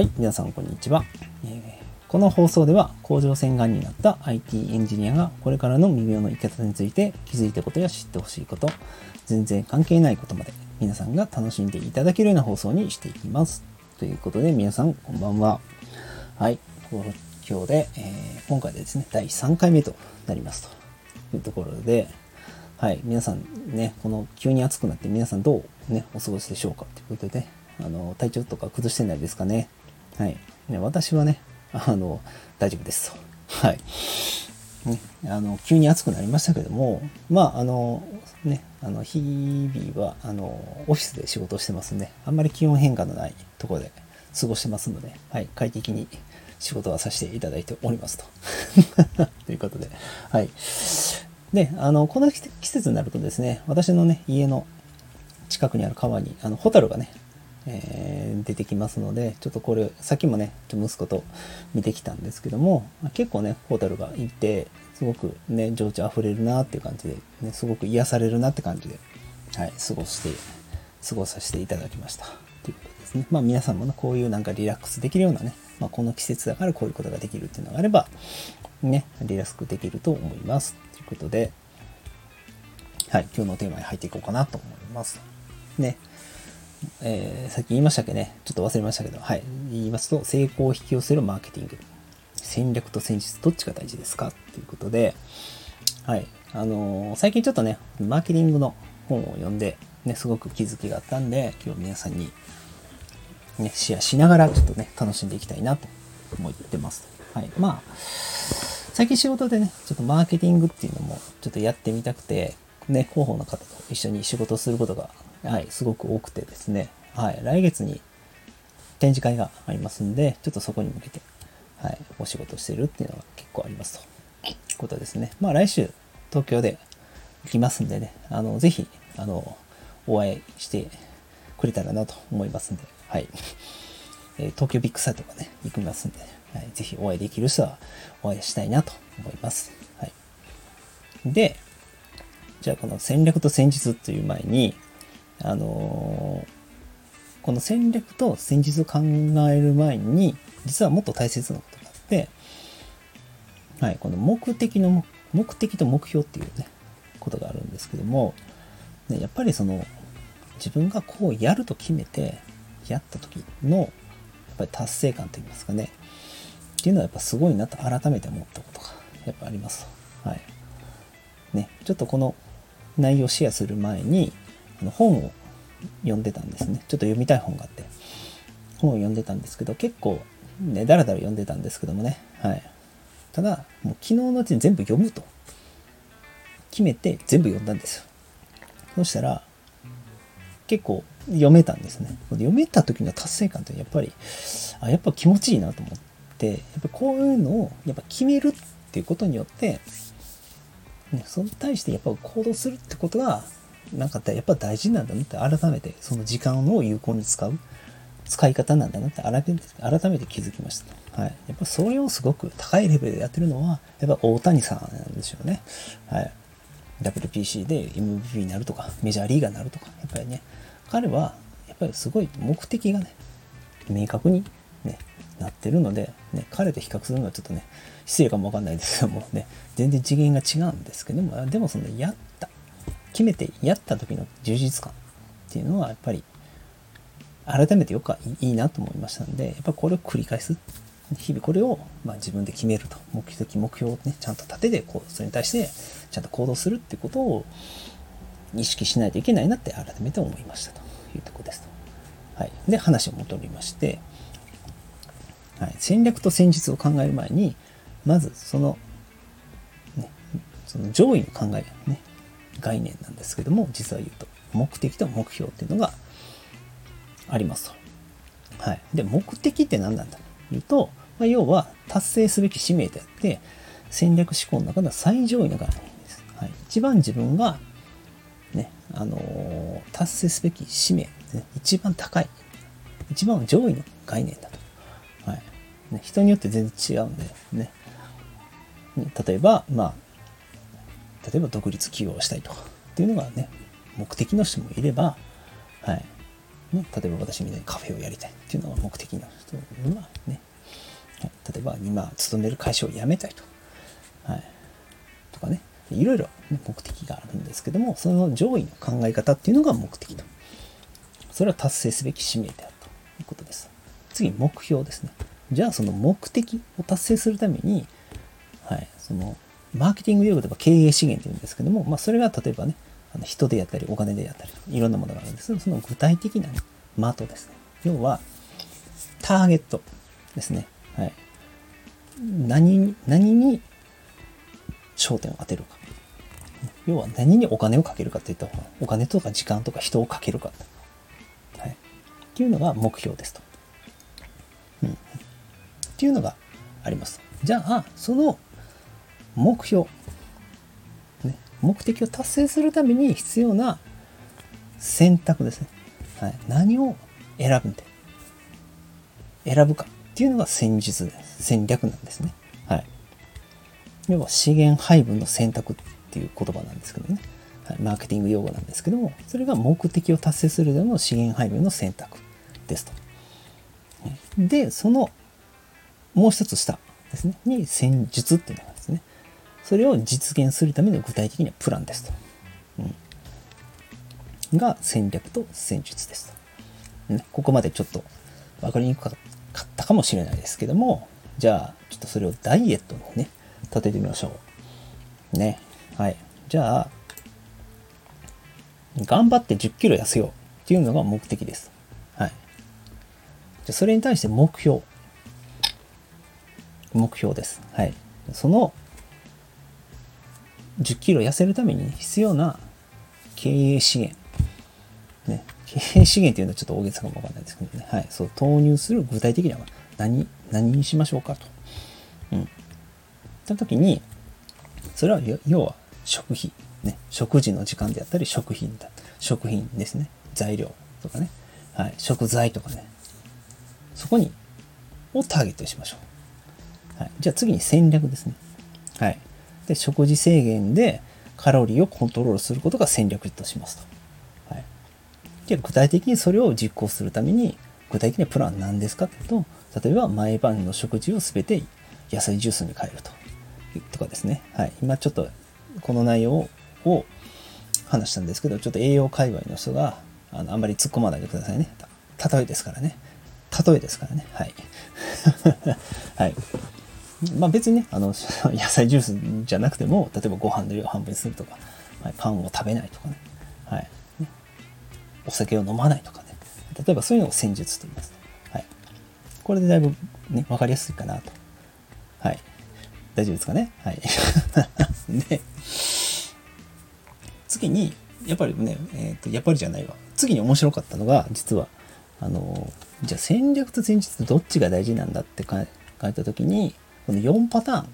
はい、皆さんこんにちは。えー、この放送では甲状腺がんになった IT エンジニアがこれからの微妙の生き方について気づいたことや知ってほしいこと、全然関係ないことまで皆さんが楽しんでいただけるような放送にしていきます。ということで皆さんこんばんは。はい、今日で、えー、今回でですね、第3回目となりますというところで、はい、皆さんね、この急に暑くなって皆さんどうね、お過ごしでしょうか？ということで、あの、体調とか崩してないですかね？はい。ね、私はね、あの、大丈夫です。はい。ね、あの、急に暑くなりましたけども、まあ、あの、ね、あの、日々は、あの、オフィスで仕事をしてますんで、あんまり気温変化のないところで過ごしてますので、はい、快適に仕事はさせていただいておりますと。ということで、はい。で、あの、この季節になるとですね、私のね、家の近くにある川に、あの、ホタルがね、えー、出てきますので、ちょっとこれ、さっきもね、ちょ息子と見てきたんですけども、結構ね、ホタルがいて、すごくね、情緒あふれるなっていう感じで、ね、すごく癒されるなって感じで、はい、過ごして、過ごさせていただきました。ということですね。まあ皆さんもね、こういうなんかリラックスできるようなね、まあ、この季節だからこういうことができるっていうのがあれば、ね、リラックスできると思います。ということで、はい、今日のテーマに入っていこうかなと思います。ね。えー、さっき言いましたっけね、ちょっと忘れましたけど、はい、言いますと、成功を引き寄せるマーケティング。戦略と戦術、どっちが大事ですか？ということで、はい、あのー、最近ちょっとね、マーケティングの本を読んで、ね、すごく気づきがあったんで、今日皆さんに、ね、シェアしながら、ちょっとね、楽しんでいきたいなと思ってます。はい、まあ、最近仕事でね、ちょっとマーケティングっていうのもちょっとやってみたくて、ね、広報の方と一緒に仕事をすることがはい、すごく多くてですね、はい、来月に展示会がありますんで、ちょっとそこに向けて、はい、お仕事してるっていうのが結構ありますということですね。まあ来週、東京で行きますんでね、あの、ぜひ、あの、お会いしてくれたらなと思いますんで、はい。え東京ビッグサイトがね、行きますんで、はい、ぜひお会いできる人はお会いしたいなと思います。はい。で、じゃあこの戦略と戦術という前に、あのー、この戦略と戦術を考える前に、実はもっと大切なことがあって、はい、この目的の、目的と目標っていうね、ことがあるんですけども、ね、やっぱりその、自分がこうやると決めて、やった時の、やっぱり達成感といいますかね、っていうのはやっぱすごいなと改めて思ったことが、やっぱあります。はい。ね、ちょっとこの内容をシェアする前に、の本を読んでたんですね。ちょっと読みたい本があって、本を読んでたんですけど、結構ね、だらだら読んでたんですけどもね。はい。ただ、もう昨日のうちに全部読むと決めて全部読んだんですよ。そしたら、結構読めたんですね。読めた時の達成感ってやっぱり、あ、やっぱ気持ちいいなと思って、やっぱこういうのをやっぱ決めるっていうことによって、ね、それに対してやっぱ行動するってことがなんかやっぱ大事なんだなって改めてその時間を有効に使う使い方なんだなって改めて改めて気づきました。はい。やっぱそれをすごく高いレベルでやってるのは、やっぱ大谷さんなんですよね。はい。WPC で MVP になるとか、メジャーリーガーになるとか、やっぱりね、彼は、やっぱりすごい目的がね、明確にね、なってるので、ね、彼と比較するのはちょっとね、失礼かもわかんないですけどもね、全然次元が違うんですけども、でもそのやった決めてやった時の充実感っていうのはやっぱり改めてよくいいなと思いましたのでやっぱこれを繰り返す日々これをま自分で決めると目的目標をねちゃんと立ててこうそれに対してちゃんと行動するっていうことを意識しないといけないなって改めて思いましたというとこですと。はい、で話を戻りまして、はい、戦略と戦術を考える前にまずその,、ね、その上位の考え、ね、概念なんですけども、実は言うと、目的と目標っていうのがありますと。はい。で、目的って何なんだと？いうと、まあ、要は達成すべき使命であって、戦略思考の中では最上位の概念です。はい。一番自分が、ね、あのー、達成すべき使命、ね、一番高い、一番上位の概念だと。はい。ね、人によって全然違うんで、ね。例えば、まあ、例えば独立起業したいとかっていうのがね、目的の人もいれば、はい。ね、例えば私みたいにカフェをやりたいっていうのが目的な人はね、はい、例えば今勤める会社を辞めたいと。はい。とかね、いろいろ、ね、目的があるんですけども、その上位の考え方っていうのが目的と。それは達成すべき使命であるということです。次、目標ですね。じゃあその目的を達成するために、はい、そのマーケティング用語では経営資源っていうんですけども、まあ、それが例えばね、あの人でやったりお金でやったりいろんなものがあるんですけど、その具体的な、ね、的ですね。要は、ターゲットですね。はい。何に、何に焦点を当てるか。要は何にお金をかけるかっていったお金とか時間とか人をかけるか。はい。っていうのが目標ですと。うん。っていうのがあります。じゃあ、その目標、ね、目的を達成するために必要な選択ですね。はい、何を選ぶんで選ぶかっていうのが戦術。戦略なんですね。はい。要は資源配分の選択っていう言葉なんですけどね。はい、マーケティング用語なんですけども、それが目的を達成するための資源配分の選択ですと。で、そのもう一つ下ですね、に戦術っていうのが。それを実現するための具体的なプランですと。うん、が戦略と戦術ですと、ね。ここまでちょっと分かりにくかったかもしれないですけども、じゃあ、ちょっとそれをダイエットにね、立ててみましょう。ね。はい。じゃあ、頑張って10キロ痩せようっていうのが目的です。はい。じゃそれに対して目標。目標です。はい。その10キロ痩せるために必要な経営資源。ね、経営資源っていうのはちょっと大げさかもわかんないですけどね。はい。そう、投入する具体的には何、何にしましょうかと。うん。その時に、それは要は食費。ね。食事の時間であったり、食品だ。食品ですね。材料とかね。はい。食材とかね。そこに、をターゲットにしましょう。はい。じゃあ次に戦略ですね。はい。で食事制限でカロリーをコントロールすることが戦略としますと。はい、で具体的にそれを実行するために具体的なプランは何ですかというと例えば毎晩の食事を全て野菜ジュースに変えると。とかですね、はい、今ちょっとこの内容を話したんですけどちょっと栄養界隈の人があのあんまり突っ込まないでくださいね。例えですからね。例えですからね。はい。はい。まあ別にね、あの、野菜ジュースじゃなくても、例えばご飯の量を半分にするとか、はい、パンを食べないとかね、はい、お酒を飲まないとかね、例えばそういうのを戦術と言います。はい。これでだいぶね、わかりやすいかなと。はい。大丈夫ですかね？はい。で、次に、やっぱりね、えっ、ー、と、やっぱりじゃないわ。次に面白かったのが、実は、あの、じゃあ戦略と戦術どっちが大事なんだって考えたときに、この4パターン、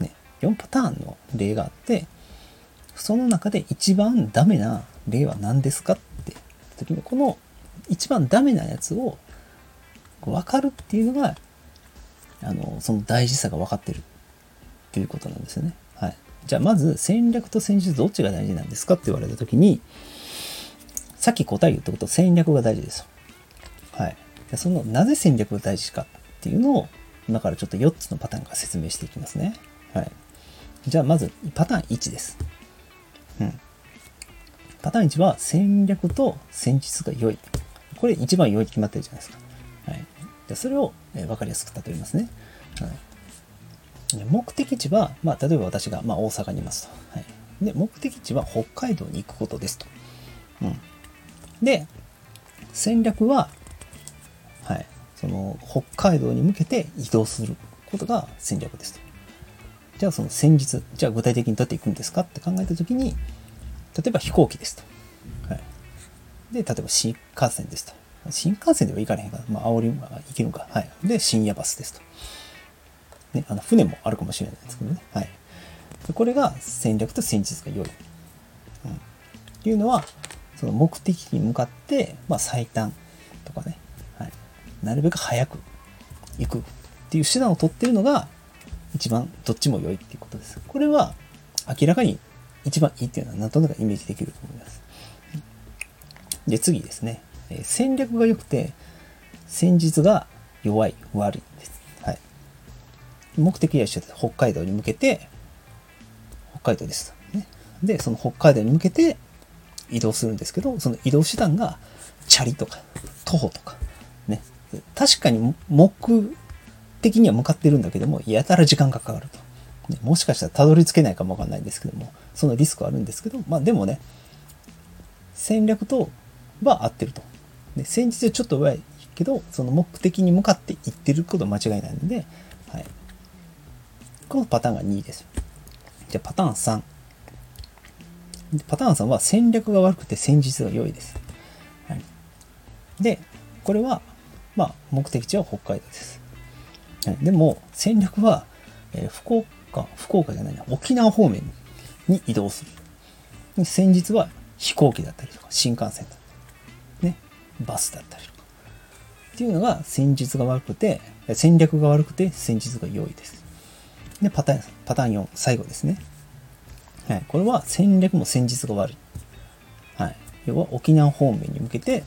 ね、4パターンの例があって、その中で一番ダメな例は何ですかって時に、この一番ダメなやつを分かるっていうのが、あの、その大事さが分かってるっていうことなんですよね。はい。じゃあまず戦略と戦術どっちが大事なんですかって言われた時に、さっき答え言ったこと戦略が大事です。はい。そのなぜ戦略が大事かっていうのを今からちょっと4つのパターンから説明していきますね。はい。じゃあまずパターン1です。うん。パターン1は戦略と戦術が良い。これ一番良い決まってるじゃないですか。はい。じゃそれを、えー、分かりやすく例えますね。はい。目的地は、まあ、例えば私が、まあ、大阪にいますと。はい。で、目的地は北海道に行くことですと。うん。で、戦略は、その北海道に向けて移動することが戦略ですと。じゃあその戦術、じゃあ具体的にどうやっていくんですかって考えたときに、例えば飛行機ですと。はい、で、例えば新幹線ですと。新幹線では行かれへんから、まあ、煽りは行けるか。はい。で、深夜バスですと。ね、あの船もあるかもしれないですけどね。はい。これが戦略と戦術が良い。うん。っていうのは、その目的に向かって、まあ、最短とかね、なるべく早く行くっていう手段を取ってるのが一番どっちも良いっていうことです。これは明らかに一番いいっていうのはなんとなくイメージできると思います。で、次ですね。え戦略が良くて戦術が弱い悪いです、はい、目的は一緒です北海道に向けて北海道です、ね、でその北海道に向けて移動するんですけどその移動手段がチャリとか徒歩とか確かに目的には向かってるんだけどもやたら時間がかかると、ね、もしかしたらたどり着けないかもわかんないんですけどもそのリスクはあるんですけどまあでもね戦略とは合ってると。で戦術はちょっと弱いけどその目的に向かっていってることは間違いないので、はい、このパターンが2です。じゃあパターン3。パターン3は戦略が悪くて戦術が良いです。はい、で、これは、まあ、目的地は北海道です。はい、でも、戦略は、えー福岡、福岡じゃないな、沖縄方面に移動する。で戦術は飛行機だったりとか、新幹線だったり、ね、バスだったりとか。っていうのが戦術が悪くて、戦略が悪くて戦術が良いです。で、パターン、パターン4、最後ですね。はい。これは戦略も戦術が悪い。はい。要は沖縄方面に向けて、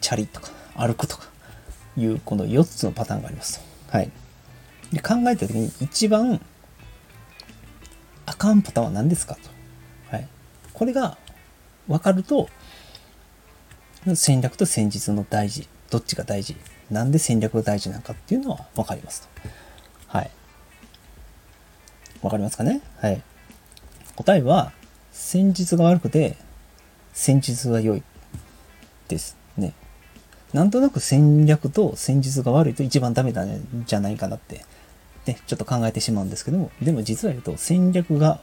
チャリとか歩くとかいうこの4つのパターンがありますと。はい。で、考えた時に一番あかんパターンは何ですかと。はい。これが分かると、戦略と戦術の大事、どっちが大事、なんで戦略が大事なのかっていうのは分かりますと。はい。わかりますかね？はい。答えは、戦術が悪くて、戦術が良いです。なんとなく戦略と戦術が悪いと一番ダメなんじゃないかなって、ね、ちょっと考えてしまうんですけども、でも実は言うと戦略が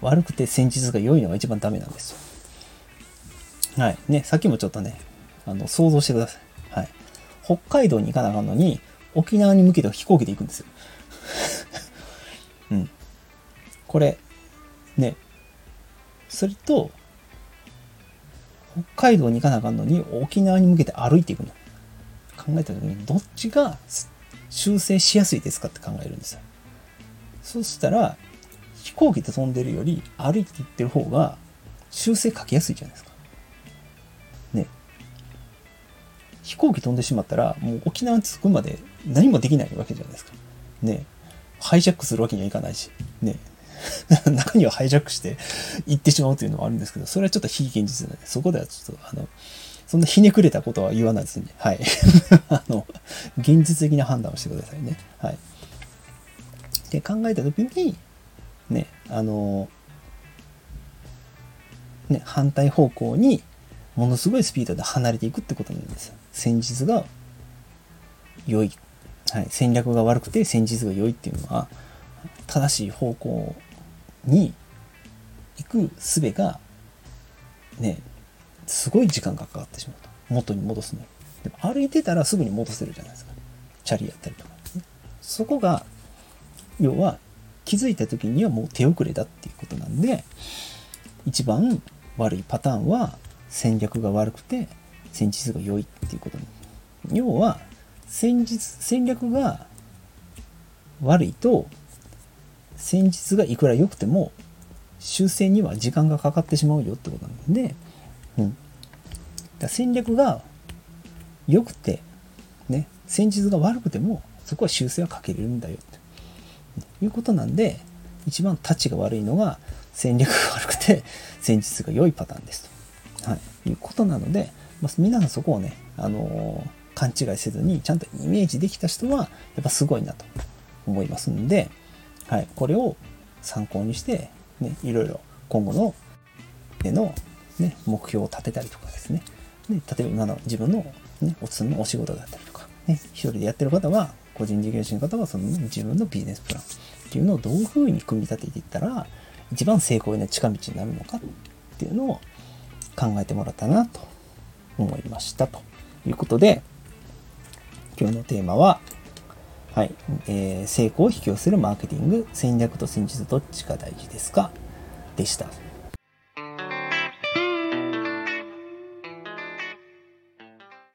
悪くて戦術が良いのが一番ダメなんですよ。はい。ね、さっきもちょっとね、あの、想像してください。はい。北海道に行かなあかんのに、沖縄に向けて飛行機で行くんですよ。うん。これ、ね。それと、北海道に行かなあかんのに、沖縄に向けて歩いていくの。考えた時に、どっちが修正しやすいですかって考えるんですよ。そしたら、飛行機で飛んでるより、歩いて行ってる方が、修正かけやすいじゃないですか。ね。飛行機飛んでしまったら、もう沖縄に着くまで何もできないわけじゃないですか。ね。ハイジャックするわけにはいかないし、ね。中にはハイジャックして行ってしまうというのはあるんですけど、それはちょっと非現実なので、そこではちょっと、あの、そんなひねくれたことは言わないですね。はい。あの、現実的な判断をしてくださいね。はい。で、考えたときに、ね、あの、ね、反対方向にものすごいスピードで離れていくってことなんですよ。戦術が良い。はい、戦略が悪くて戦術が良いっていうのは正しい方向に行く術がねすごい時間がかかってしまうと。元に戻すのに。でも歩いてたらすぐに戻せるじゃないですか。チャリやったりとか、ね、そこが要は気づいた時にはもう手遅れだっていうことなんで一番悪いパターンは戦略が悪くて戦術が良いっていうことに要は戦術戦略が悪いと戦術がいくら良くても修正には時間がかかってしまうよってことなんで、うん、だ戦略が良くてね戦術が悪くてもそこは修正はかけれるんだよって。いうことなんで一番タチが悪いのが戦略が悪くて戦術が良いパターンですと、はい、いうことなので、まあ、皆さんそこをね、あのー勘違いせずにちゃんとイメージできた人はやっぱすごいなと思いますんで、はい、これを参考にして、ね、いろいろ今後のでの、ね、目標を立てたりとかですね。で例えば今の自分の、ね、お勤めのお仕事だったりとか、ね、一人でやってる方は個人事業主の方はその自分のビジネスプランっていうのをどういうふうに組み立てていったら一番成功への近道になるのかっていうのを考えてもらったなと思いましたということで今日のテーマは、はい、えー成功を引き寄せるマーケティング、戦略と戦術どっちが大事ですか？でした。